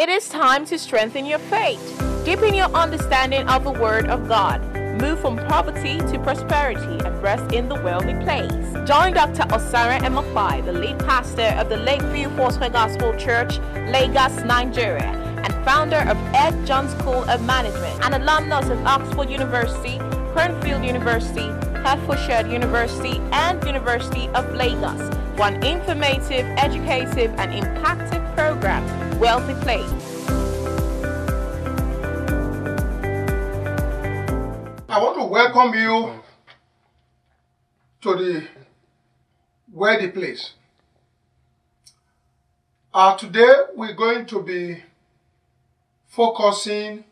It is time to strengthen your faith, deepen your understanding of the Word of God, move from poverty to prosperity, and rest in the wealthy place. Join Dr. Osara Emafai, the lead pastor of the Lakeview Foursquare Gospel Church, Lagos, Nigeria, and founder of Ed John School of Management, an alumnus of Oxford University, Cranfield University, Hertfordshire University, and University of Lagos. One informative, educative, and impactful program, Wealthy Place. I want to welcome you to the Wealthy Place. Uh, today we're going to be focusing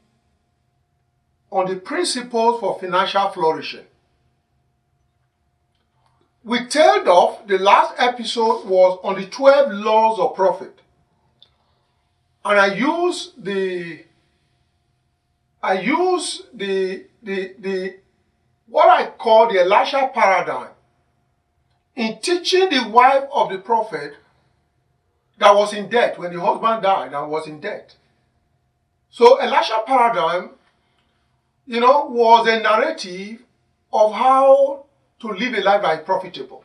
on the principles for financial flourishing. We tailed off, the last episode was on the 12 laws of profit. And I use the I use the the the what I call the Elisha paradigm in teaching the wife of the prophet that was in debt when the husband died and was in debt. So Elisha paradigm, you know, was a narrative of how to live a life that is profitable.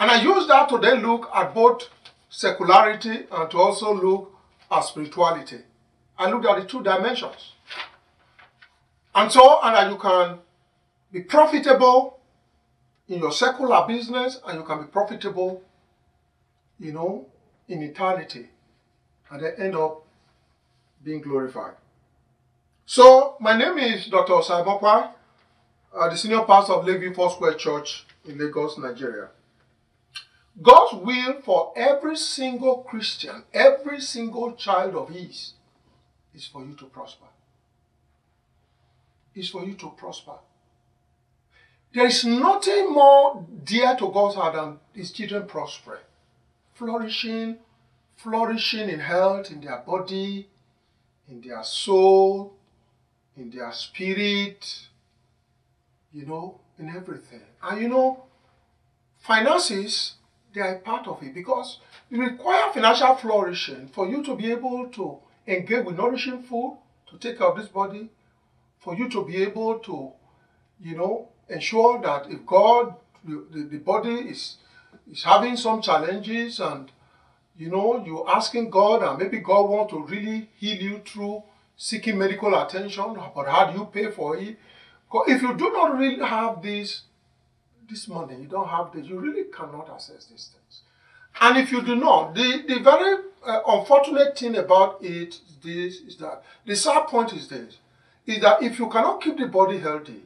And I use that to then look at both secularity and to also look at spirituality. I looked at the two dimensions. And so, and that you can be profitable in your secular business and you can be profitable, you know, in eternity. And then end up being glorified. So, my name is Dr. Osai uh, the senior pastor of Lakeview Foursquare Church in Lagos, Nigeria. God's will for every single Christian, every single child of His, is for you to prosper. Is for you to prosper. There is nothing more dear to God's heart than His children prospering, flourishing, flourishing in health, in their body, in their soul, in their spirit, you know, in everything. And you know, finances, they are part of it because you require financial flourishing for you to be able to engage with nourishing food, to take care of this body, for you to be able to, you know, ensure that if God, the, the body is, is having some challenges and, you know, you're asking God and maybe God wants to really heal you through seeking medical attention, but how do you pay for it? If you do not really have this, this money, you don't have this, you really cannot access these things. And if you do not, the, the very uh, unfortunate thing about it is this, is that, the sad point is this, is that if you cannot keep the body healthy,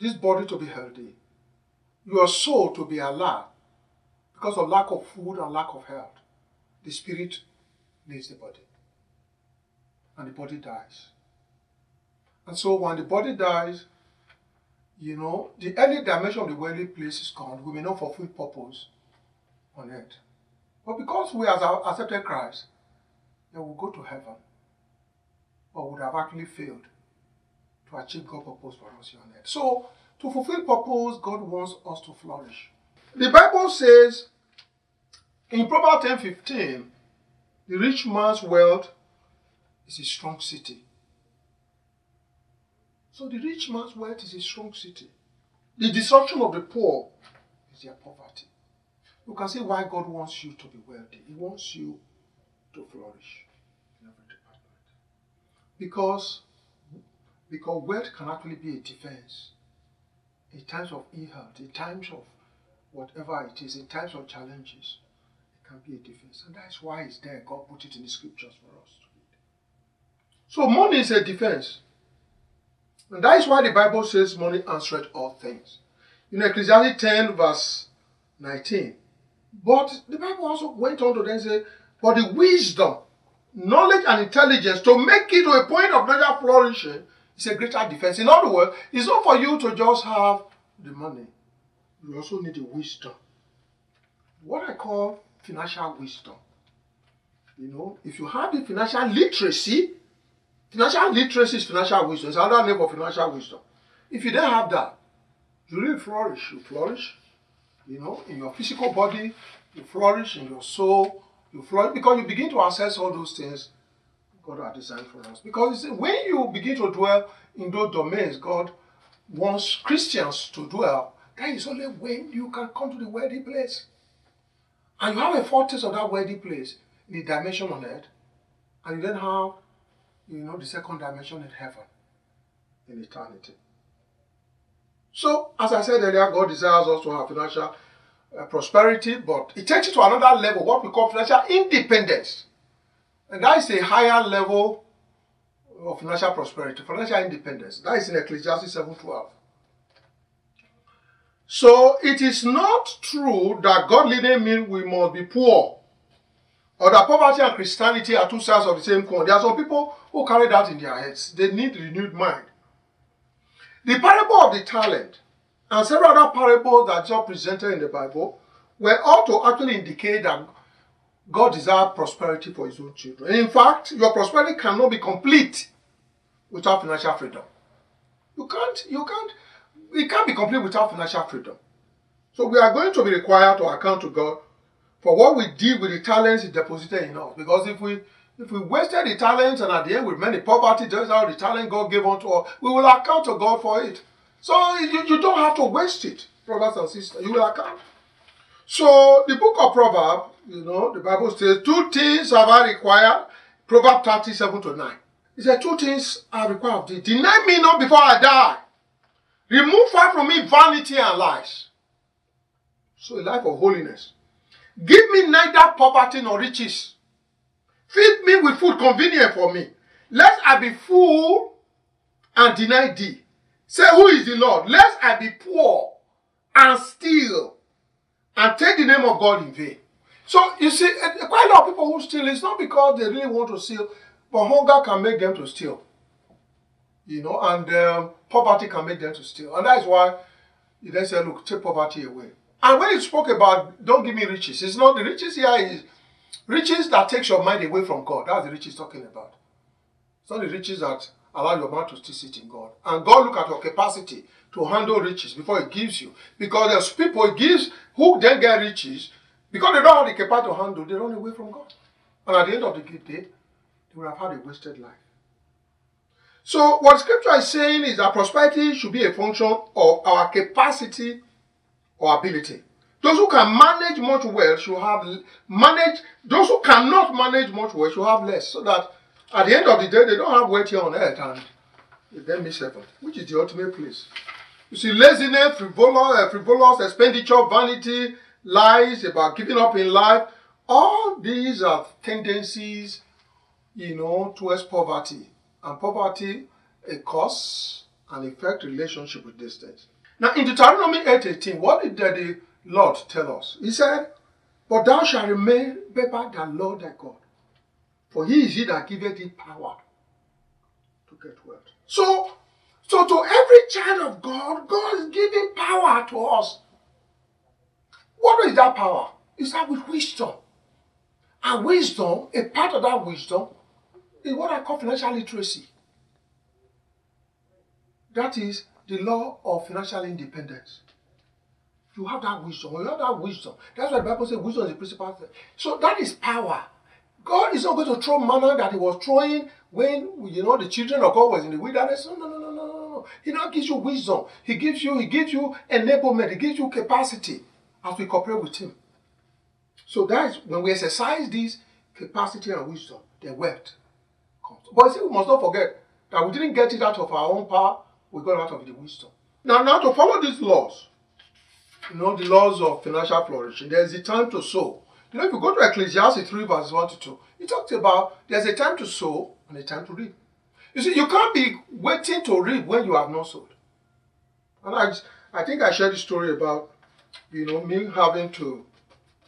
this body to be healthy, your soul to be alive, because of lack of food and lack of health, the spirit needs the body. And the body dies. And so when the body dies, you know, the early dimension of the worldly place is gone. We may not fulfill purpose on earth. But because we have accepted Christ, then we'll go to heaven. But would have actually failed to achieve God's purpose for us here on earth. So, to fulfill purpose, God wants us to flourish. The Bible says in Proverbs 10 15, the rich man's wealth is a strong city. So the rich man's wealth is a strong city. The destruction of the poor is their poverty. You can see why God wants you to be wealthy. He wants you to flourish in every department. Because, because wealth can actually be a defense in times of ill health, in times of whatever it is, in times of challenges. It can be a defense. And that's why it's there. God put it in the scriptures for us to read. So money is a defense. And that is why the Bible says money answereth all things. In Ecclesiastes 10, verse 19. But the Bible also went on to then say, for the wisdom, knowledge, and intelligence to make it to a point of greater flourishing is a greater defense. In other words, it's not for you to just have the money. You also need the wisdom. What I call financial wisdom. You know, if you have the financial literacy, Financial literacy is financial wisdom. It's another name for financial wisdom. If you don't have that, you really flourish. You flourish, you know, in your physical body, you flourish in your soul, you flourish because you begin to access all those things God has designed for us. Because when you begin to dwell in those domains, God wants Christians to dwell. That is only when you can come to the worthy place. And you have a foretaste of that worthy place in the dimension on earth. And you then have, you know, the second dimension in heaven, in eternity. So, as I said earlier, God desires us to have financial uh, prosperity, but it takes it to another level, what we call financial independence. And that is a higher level of financial prosperity, financial independence. That is in Ecclesiastes 7.12. So it is not true that godliness means we must be poor. Or that poverty and Christianity are two sides of the same coin. There are some people who carry that in their heads. They need renewed mind. The parable of the talent and several other parables that are presented in the Bible were all to actually indicate that God desires prosperity for his own children. In fact, your prosperity cannot be complete without financial freedom. You can't, you can't, it can't be complete without financial freedom. So we are going to be required to account to God for what we did with the talents he deposited in us. Because if we if we wasted the talents and at the end we remain in poverty, that's how the talent God gave unto us, we will account to God for it. So you, you don't have to waste it, brothers and sisters. You will account. So the book of Proverbs, you know, the Bible says, two things have I required. Proverbs 37 to 9. It said, two things are required of thee. Deny me not before I die. Remove far from me vanity and lies. So a life of holiness. Give me neither poverty nor riches. Feed me with food convenient for me, lest I be full and deny thee. Say, Who is the Lord? Lest I be poor and steal and take the name of God in vain. So you see, quite a lot of people who steal, it's not because they really want to steal, but hunger can make them to steal. You know, and um, poverty can make them to steal. And that is why he then said, Look, take poverty away. And when he spoke about don't give me riches, it's not the riches here is riches that takes your mind away from God. That's the riches talking about. It's not the riches that allow your mind to still sit in God. And God look at your capacity to handle riches before He gives you. Because there's people He gives who then get riches because they don't have the capacity to handle, they run away from God. And at the end of the day, they will have had a wasted life. So, what scripture is saying is that prosperity should be a function of our capacity or ability. Those who can manage much wealth should have manage. Those who cannot manage much wealth should have less, so that at the end of the day they don't have wealth here on earth and they miss heaven, which is the ultimate place. You see, laziness, frivolous, uh, frivolous expenditure, vanity, lies about giving up in life. All these are tendencies, you know, towards poverty. And poverty, a cause and effect relationship with things. Now, in Deuteronomy 8:18, what did the Lord tell us? He said, But thou shalt remain better than Lord thy God, for he is he that giveth thee power to get wealth. So, so to every child of God, God is giving power to us. What is that power? Is that with wisdom. And wisdom, a part of that wisdom, is what I call financial literacy. That is the law of financial independence. You have that wisdom. You have that wisdom, that's why the Bible says wisdom is the principal thing. So that is power. God is not going to throw manna that He was throwing when you know the children of God was in the wilderness. No, no, no, no, no, no. He now gives you wisdom. He gives you, He gives you enablement. He gives you capacity as we cooperate with Him. So that's when we exercise this capacity and wisdom, the wealth comes. But see, we must not forget that we didn't get it out of our own power, we got out of the wisdom. Now, now to follow these laws, you know, the laws of financial flourishing, there's a time to sow. You know, if you go to Ecclesiastes 3, verses 1 to 2, it talks about there's a time to sow and a time to reap. You see, you can't be waiting to reap when you have not sowed. And I, I think I shared the story about you know, me having to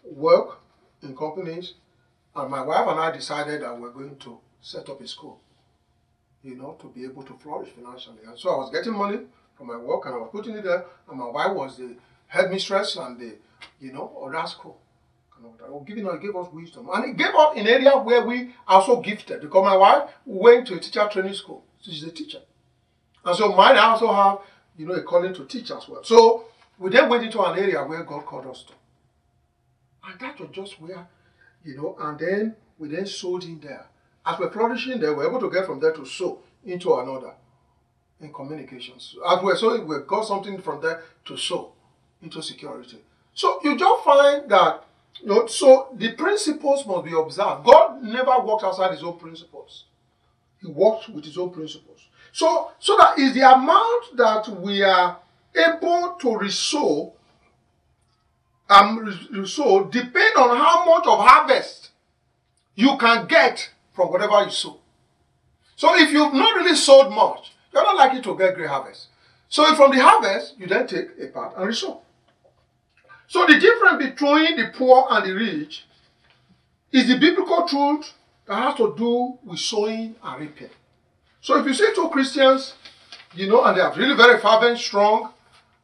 work in companies, and my wife and I decided that we're going to set up a school, you know, to be able to flourish financially. And so I was getting money from my work and I was putting it there, and my wife was the headmistress and the, you know, that school. Giving us gave us wisdom. And it gave us an area where we also gifted because my wife went to a teacher training school. So she's a teacher. And so mine also have, you know, a calling to teach as well. So we then went into an area where God called us to. And that was just where, you know, and then we then sold in there. As we're flourishing there, we're able to get from there to sow into another in communications. As we're sowing, we got something from there to sow into security. So you just find that, you know, so the principles must be observed. God never works outside his own principles. He works with his own principles. So, so that is the amount that we are able to resow um, so depend on how much of harvest you can get from whatever you sow. So if you've not really sowed much, you're not likely to get great harvest. So from the harvest, you then take a part and resow. So the difference between the poor and the rich is the biblical truth that has to do with sowing and reaping. So if you see two Christians, you know, and they are really very fervent, strong,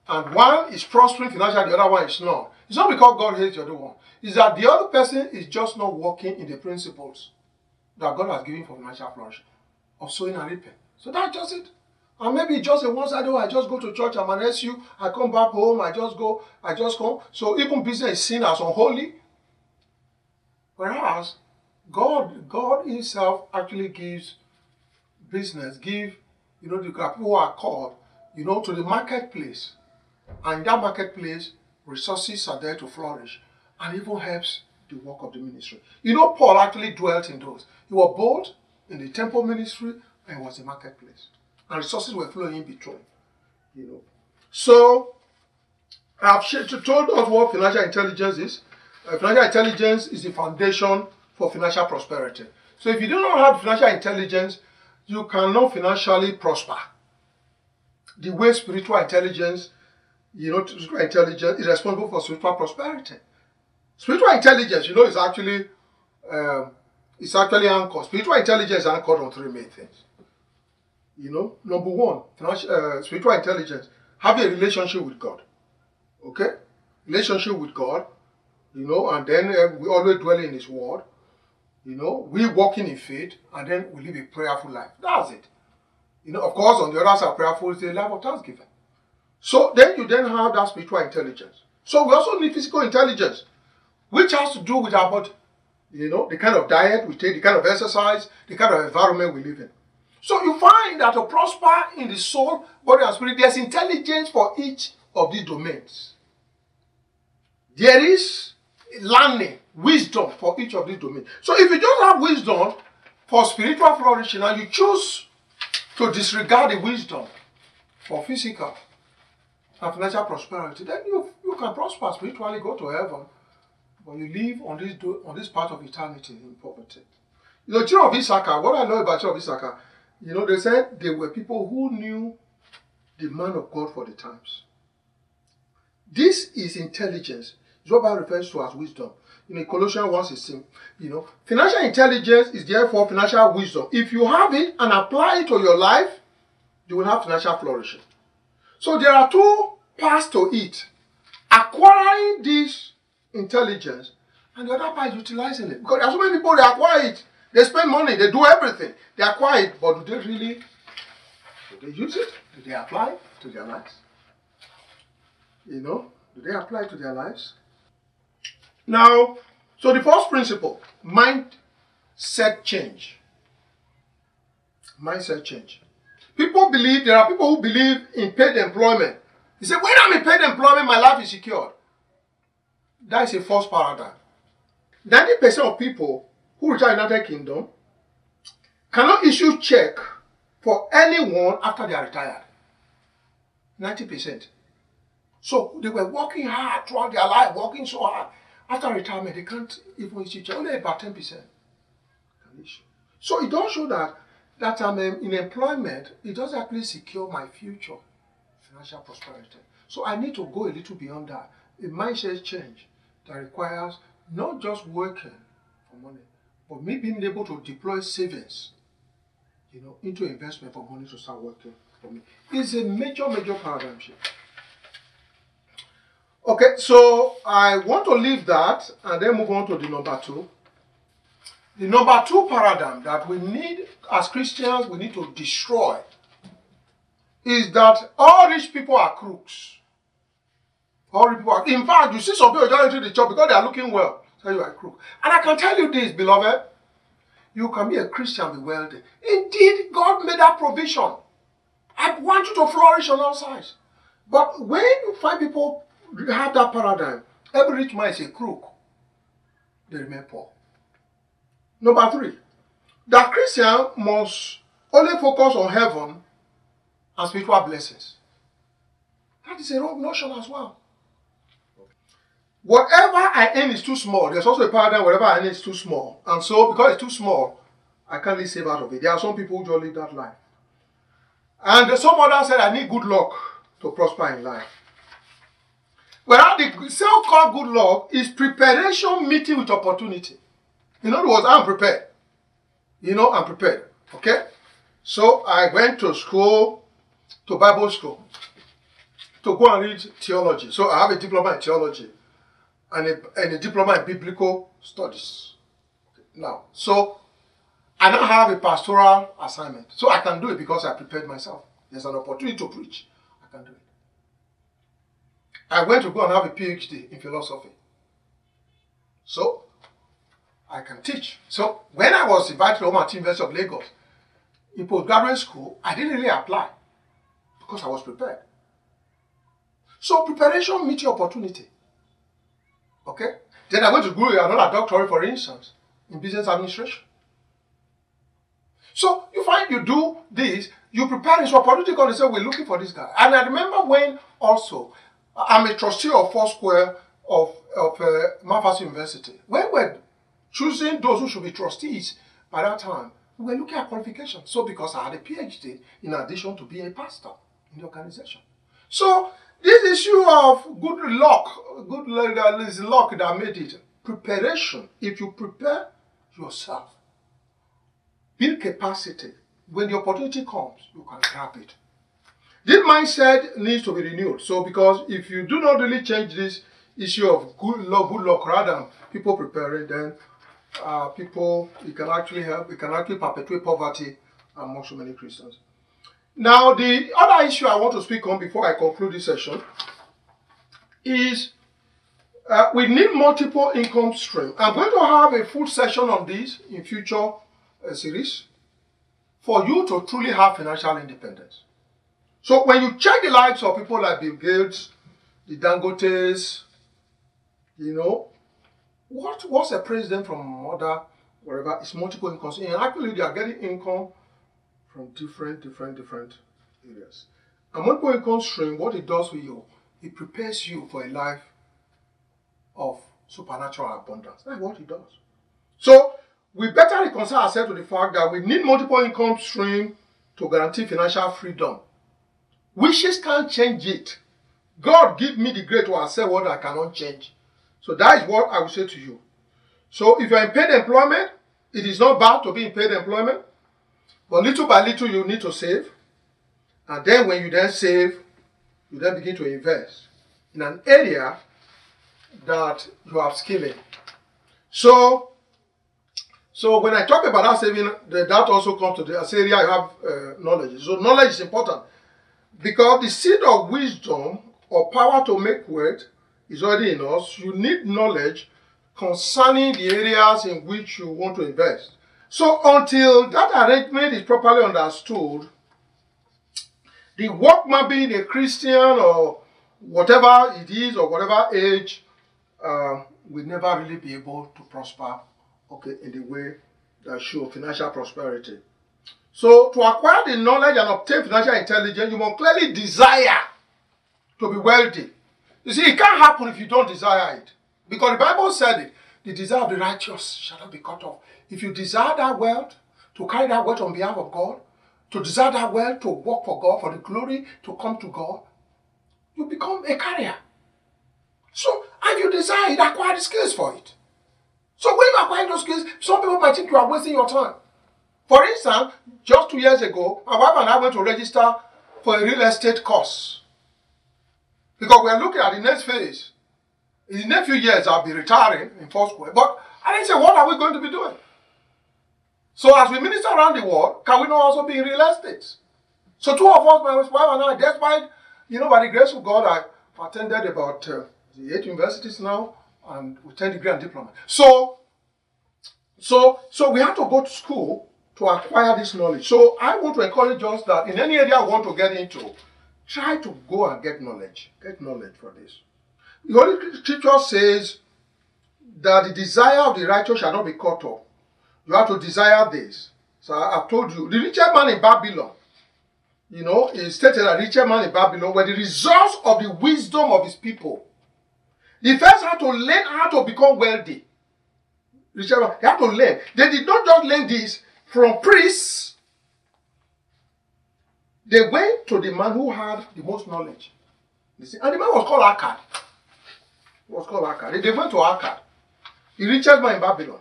and one is prospering financially, the other one is not. It's not because God hates the other one. It's that the other person is just not working in the principles that God has given for financial flourishing of sowing and reaping. So that's just it. And maybe just a one-sided, oh, I just go to church, I'm an SU, I come back home, I just go, I just come. So even business is seen as unholy. Whereas God, God Himself actually gives business, give, you know, the people who are called, you know, to the marketplace and in that marketplace, resources are there to flourish and even helps the work of the ministry. You know, Paul actually dwelt in those. He was bold in the temple ministry and was the marketplace. And resources were flowing in between. You know. So I've told us what financial intelligence is. Uh, financial intelligence is the foundation for financial prosperity. So if you do not have financial intelligence, you cannot financially prosper. The way spiritual intelligence you know, spiritual intelligence is responsible for spiritual prosperity. Spiritual intelligence, you know, is actually um, it's actually anchored. Spiritual intelligence is anchored on three main things. You know, number one, uh, spiritual intelligence having a relationship with God. Okay, relationship with God. You know, and then uh, we always dwell in His Word. You know, we walking in faith, and then we live a prayerful life. That's it. You know, of course, on the other side, prayerful is a life of thanksgiving. So then you then have that spiritual intelligence. So we also need physical intelligence, which has to do with our body. You know, the kind of diet we take, the kind of exercise, the kind of environment we live in. So you find that to prosper in the soul, body, and spirit, there's intelligence for each of these domains. There is learning, wisdom for each of these domains. So if you just have wisdom for spiritual flourishing and you choose to disregard the wisdom for physical, and financial prosperity, then you, you can prosper spiritually, go to heaven, but you live on this on this part of eternity in poverty. Know, children of Issachar, what I know about children of Issachar, you know, they said they were people who knew the man of God for the times. This is intelligence. It's what Bible refers to as wisdom. You know, Colossians 1 16, you know, financial intelligence is therefore financial wisdom. If you have it and apply it to your life, you will have financial flourishing. So there are two parts to it. Acquiring this intelligence and the other part is utilizing it. Because there are so many people they acquire it. They spend money, they do everything. They acquire it, but do they really do they use it? Do they apply it to their lives? You know, do they apply it to their lives? Now, so the first principle, mindset change. Mindset change. People believe, there are people who believe in paid employment. He said, when I'm in paid employment, my life is secured. That is a false paradigm. 90% of people who the United Kingdom cannot issue check for anyone after they are retired. 90%. So they were working hard throughout their life, working so hard. After retirement, they can't even issue check. Only about 10% can issue. So it does show that that I'm in employment, it doesn't actually secure my future financial prosperity. So I need to go a little beyond that. A mindset change that requires not just working for money, but me being able to deploy savings, you know, into investment for money to start working for me. It's a major, major paradigm shift. Okay, so I want to leave that and then move on to the number two. The number two paradigm that we need as Christians, we need to destroy is that all rich people are crooks. People in fact, you see some people just into the church because they are looking well. So you are a crook. And I can tell you this, beloved. You can be a Christian be wealthy. Indeed, God made that provision. I want you to flourish on all sides. But when you find people have that paradigm, every rich man is a crook, they remain poor. Number three, the Christian must only focus on heaven and spiritual blessings. That is a wrong notion as well. Whatever I earn is too small. There's also a paradigm whatever I earn is too small. And so, because it's too small, I can't really save out of it. There are some people who just live that life. And some others said, I need good luck to prosper in life. Whereas the so called good luck is preparation meeting with opportunity. In other words, I'm prepared. You know, I'm prepared. Okay? So I went to school, to Bible school, to go and read theology. So I have a diploma in theology and a, and a diploma in biblical studies. Now, so I now have a pastoral assignment. So I can do it because I prepared myself. There's an opportunity to preach. I can do it. I went to go and have a PhD in philosophy. So I can teach. So when I was invited to Oman University of Lagos in postgraduate school, I didn't really apply because I was prepared. So preparation meets your opportunity. Okay? Then I went to Guru, another doctorate, for instance, in business administration. So you find you do this, you prepare this political. and say, We're looking for this guy. And I remember when also I'm a trustee of Foursquare of, of uh, University. When we're choosing those who should be trustees by that time, we were looking at qualifications. So because I had a PhD in addition to being a pastor in the organization. So this issue of good luck, good luck, is luck that made it. Preparation. If you prepare yourself, build capacity. When the opportunity comes, you can grab it. This mindset needs to be renewed. So, because if you do not really change this issue of good luck, good luck, rather people preparing, then uh, people, it can actually help, it can actually perpetuate poverty among so many Christians. Now, the other issue I want to speak on before I conclude this session is uh, we need multiple income streams. I'm going to have a full session on this in future uh, series for you to truly have financial independence. So when you check the lives of people like Bill Gates, the Dangotes, you know, what what separates them from other wherever is multiple income. And actually, they are getting income from different, different, different areas. And multiple income stream, what it does for you, it prepares you for a life of supernatural abundance. That's what it does. So we better reconcile ourselves to the fact that we need multiple income stream to guarantee financial freedom. Wishes can't change it. God give me the grace to accept what I cannot change. So that is what I will say to you. So if you're in paid employment, it is not bad to be in paid employment. But little by little, you need to save. And then when you then save, you then begin to invest in an area that you have skill in. So, so when I talk about that saving, that also comes to the area you have uh, knowledge. So knowledge is important because the seed of wisdom or power to make wealth is already in us. You need knowledge concerning the areas in which you want to invest. So until that arrangement is properly understood, the workman being a Christian or whatever it is or whatever age uh, will never really be able to prosper okay, in the way that show financial prosperity. So to acquire the knowledge and obtain financial intelligence, you must clearly desire to be wealthy. You see, it can't happen if you don't desire it. Because the Bible said it, the desire of the righteous shall not be cut off. If you desire that wealth, to carry that wealth on behalf of God, to desire that wealth to work for God, for the glory to come to God, you become a carrier. So, and you desire it, acquire the skills for it. So when you acquire those skills, some people might think you are wasting your time. For instance, just two years ago, my wife and I went to register for a real estate course. Because we are looking at the next phase. In the next few years, I'll be retiring in Foursquare. But I didn't say, what are we going to be doing? So as we minister around the world, can we not also be in real estate? So two of us, my wife and I, despite, you know, by the grace of God, I've attended about uh, the eight universities now, and with 10 degree and diploma. So, so, so we have to go to school to acquire this knowledge. So I want to encourage us that in any area I want to get into, try to go and get knowledge. Get knowledge for this. The Holy Scripture says that the desire of the righteous shall not be cut off. You have to desire this. So I've told you, the richest man in Babylon, you know, is stated a richer man in Babylon were the results of the wisdom of his people. He first had to learn how to become wealthy. Richer man, he had to learn. They did not just learn this from priests. They went to the man who had the most knowledge. You see, and the man was called Arkad. He was called Arkad. They went to Arkad, the richest man in Babylon.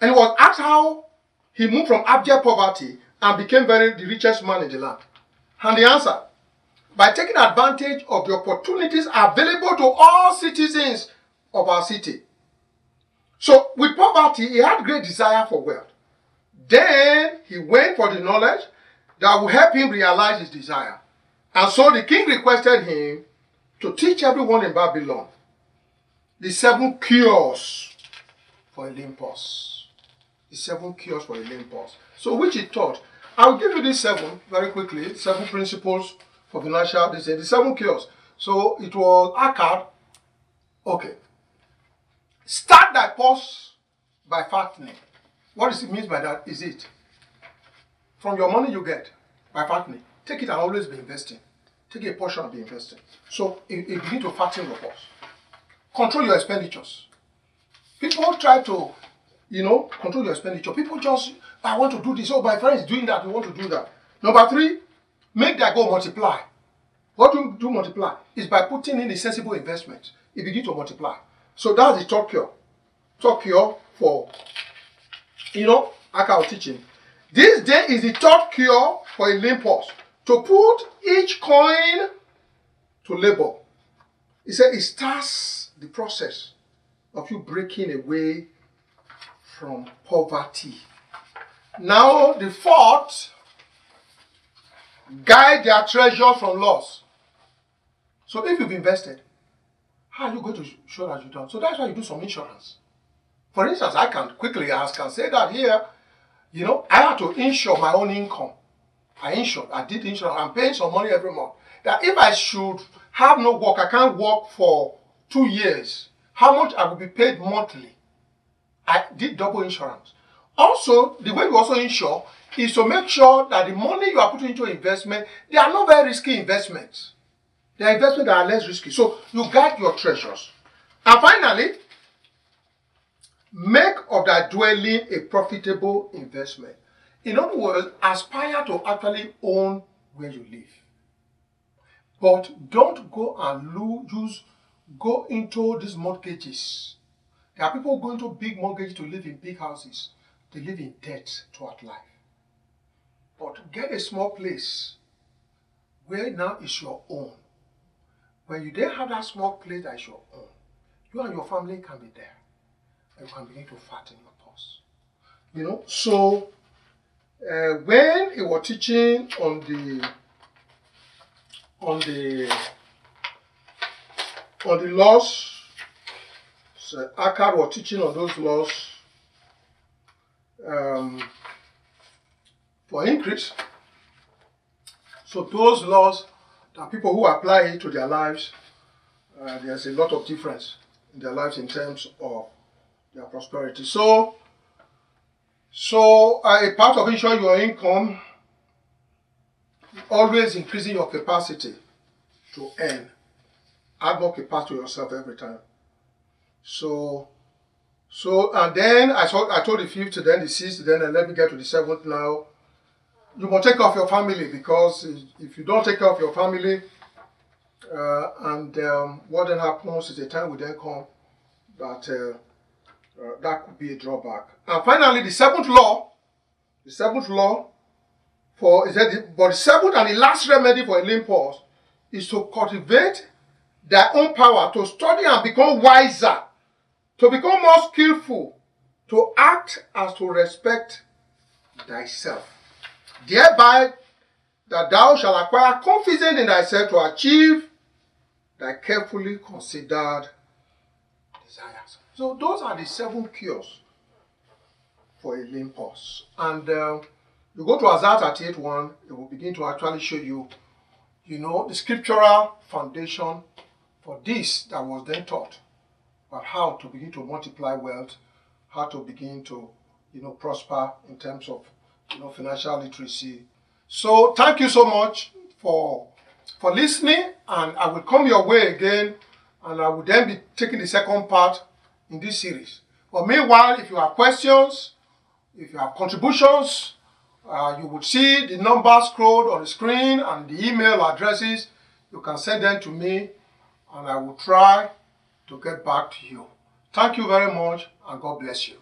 And he was asked how he moved from abject poverty and became very the richest man in the land. And the answer by taking advantage of the opportunities available to all citizens of our city. So, with poverty, he had great desire for wealth. Then he went for the knowledge that would help him realize his desire. And so the king requested him to teach everyone in Babylon the seven cures for a lean purse. The seven cures for a lean purse. So, which he taught. I'll give you these seven very quickly, seven principles for financial, they say the seven cures. So it was Arkad. Okay. Start thy purse by fattening. What does it mean by that? Is it from your money you get by fattening? Take it and always be investing. Take a portion and be investing. So it, it begin to fatten your purse. Control your expenditures. People try to, you know, control your expenditure. People just I want to do this. Oh, my friend is doing that. We want to do that. Number three, make that goal multiply. What do you do multiply? Is by putting in a sensible investment. It begins to multiply. So that's the top cure. Top cure for, you know, was teaching. This day is the top cure for a lean purse. To put each coin to labor. He said it starts the process of you breaking away from poverty. Now, the fourth, guide their treasure from loss. So, if you've invested, how are you going to show that you don't? So, that's why you do some insurance. For instance, I can quickly ask and say that here, you know, I have to insure my own income. I insured, I did insurance, I'm paying some money every month. That if I should have no work, I can't work for two years, how much I will be paid monthly. I did double insurance. Also, the way you also insure is to make sure that the money you are putting into investment, they are not very risky investments. They are investments that are less risky. So you guard your treasures. And finally, make of that dwelling a profitable investment. In other words, aspire to actually own where you live. But don't go and lose, go into these mortgages. There are people going to big mortgages to live in big houses. They live in debt throughout life. But get a small place where now is your own. When you then have that small place that is your own, you and your family can be there. And you can begin to fatten your purse. You know, so uh, when he was teaching on the on the on the laws, so Arkad was teaching on those laws um, for increase. So those laws, the people who apply it to their lives, uh, there's a lot of difference in their lives in terms of their prosperity. So, so uh, a part of ensuring your income, always increasing your capacity to earn. Capacity to yourself every time. So so, and then I told, I told the fifth, then the sixth, then and let me get to the seventh now. You must take care of your family because if you don't take care of your family, uh, and um, what then happens is a time will then come that uh, uh, that could be a drawback. And finally, the seventh law, the seventh law for is that the, but the seventh and the last remedy for a lean purse is to cultivate their own power to study and become wiser to become more skillful, to act as to respect thyself, thereby that thou shalt acquire confidence in thyself to achieve thy carefully considered desires. So those are the seven cures for a lame. And uh, you go to Isaiah 38 1, it will begin to actually show you, you know, the scriptural foundation for this that was then taught about how to begin to multiply wealth, how to begin to, you know, prosper in terms of, you know, financial literacy. So thank you so much for for listening, and I will come your way again, and I will then be taking the second part in this series. But meanwhile, if you have questions, if you have contributions, uh, you would see the numbers scrolled on the screen and the email addresses. You can send them to me, and I will try to get back to you. Thank you very much, and God bless you.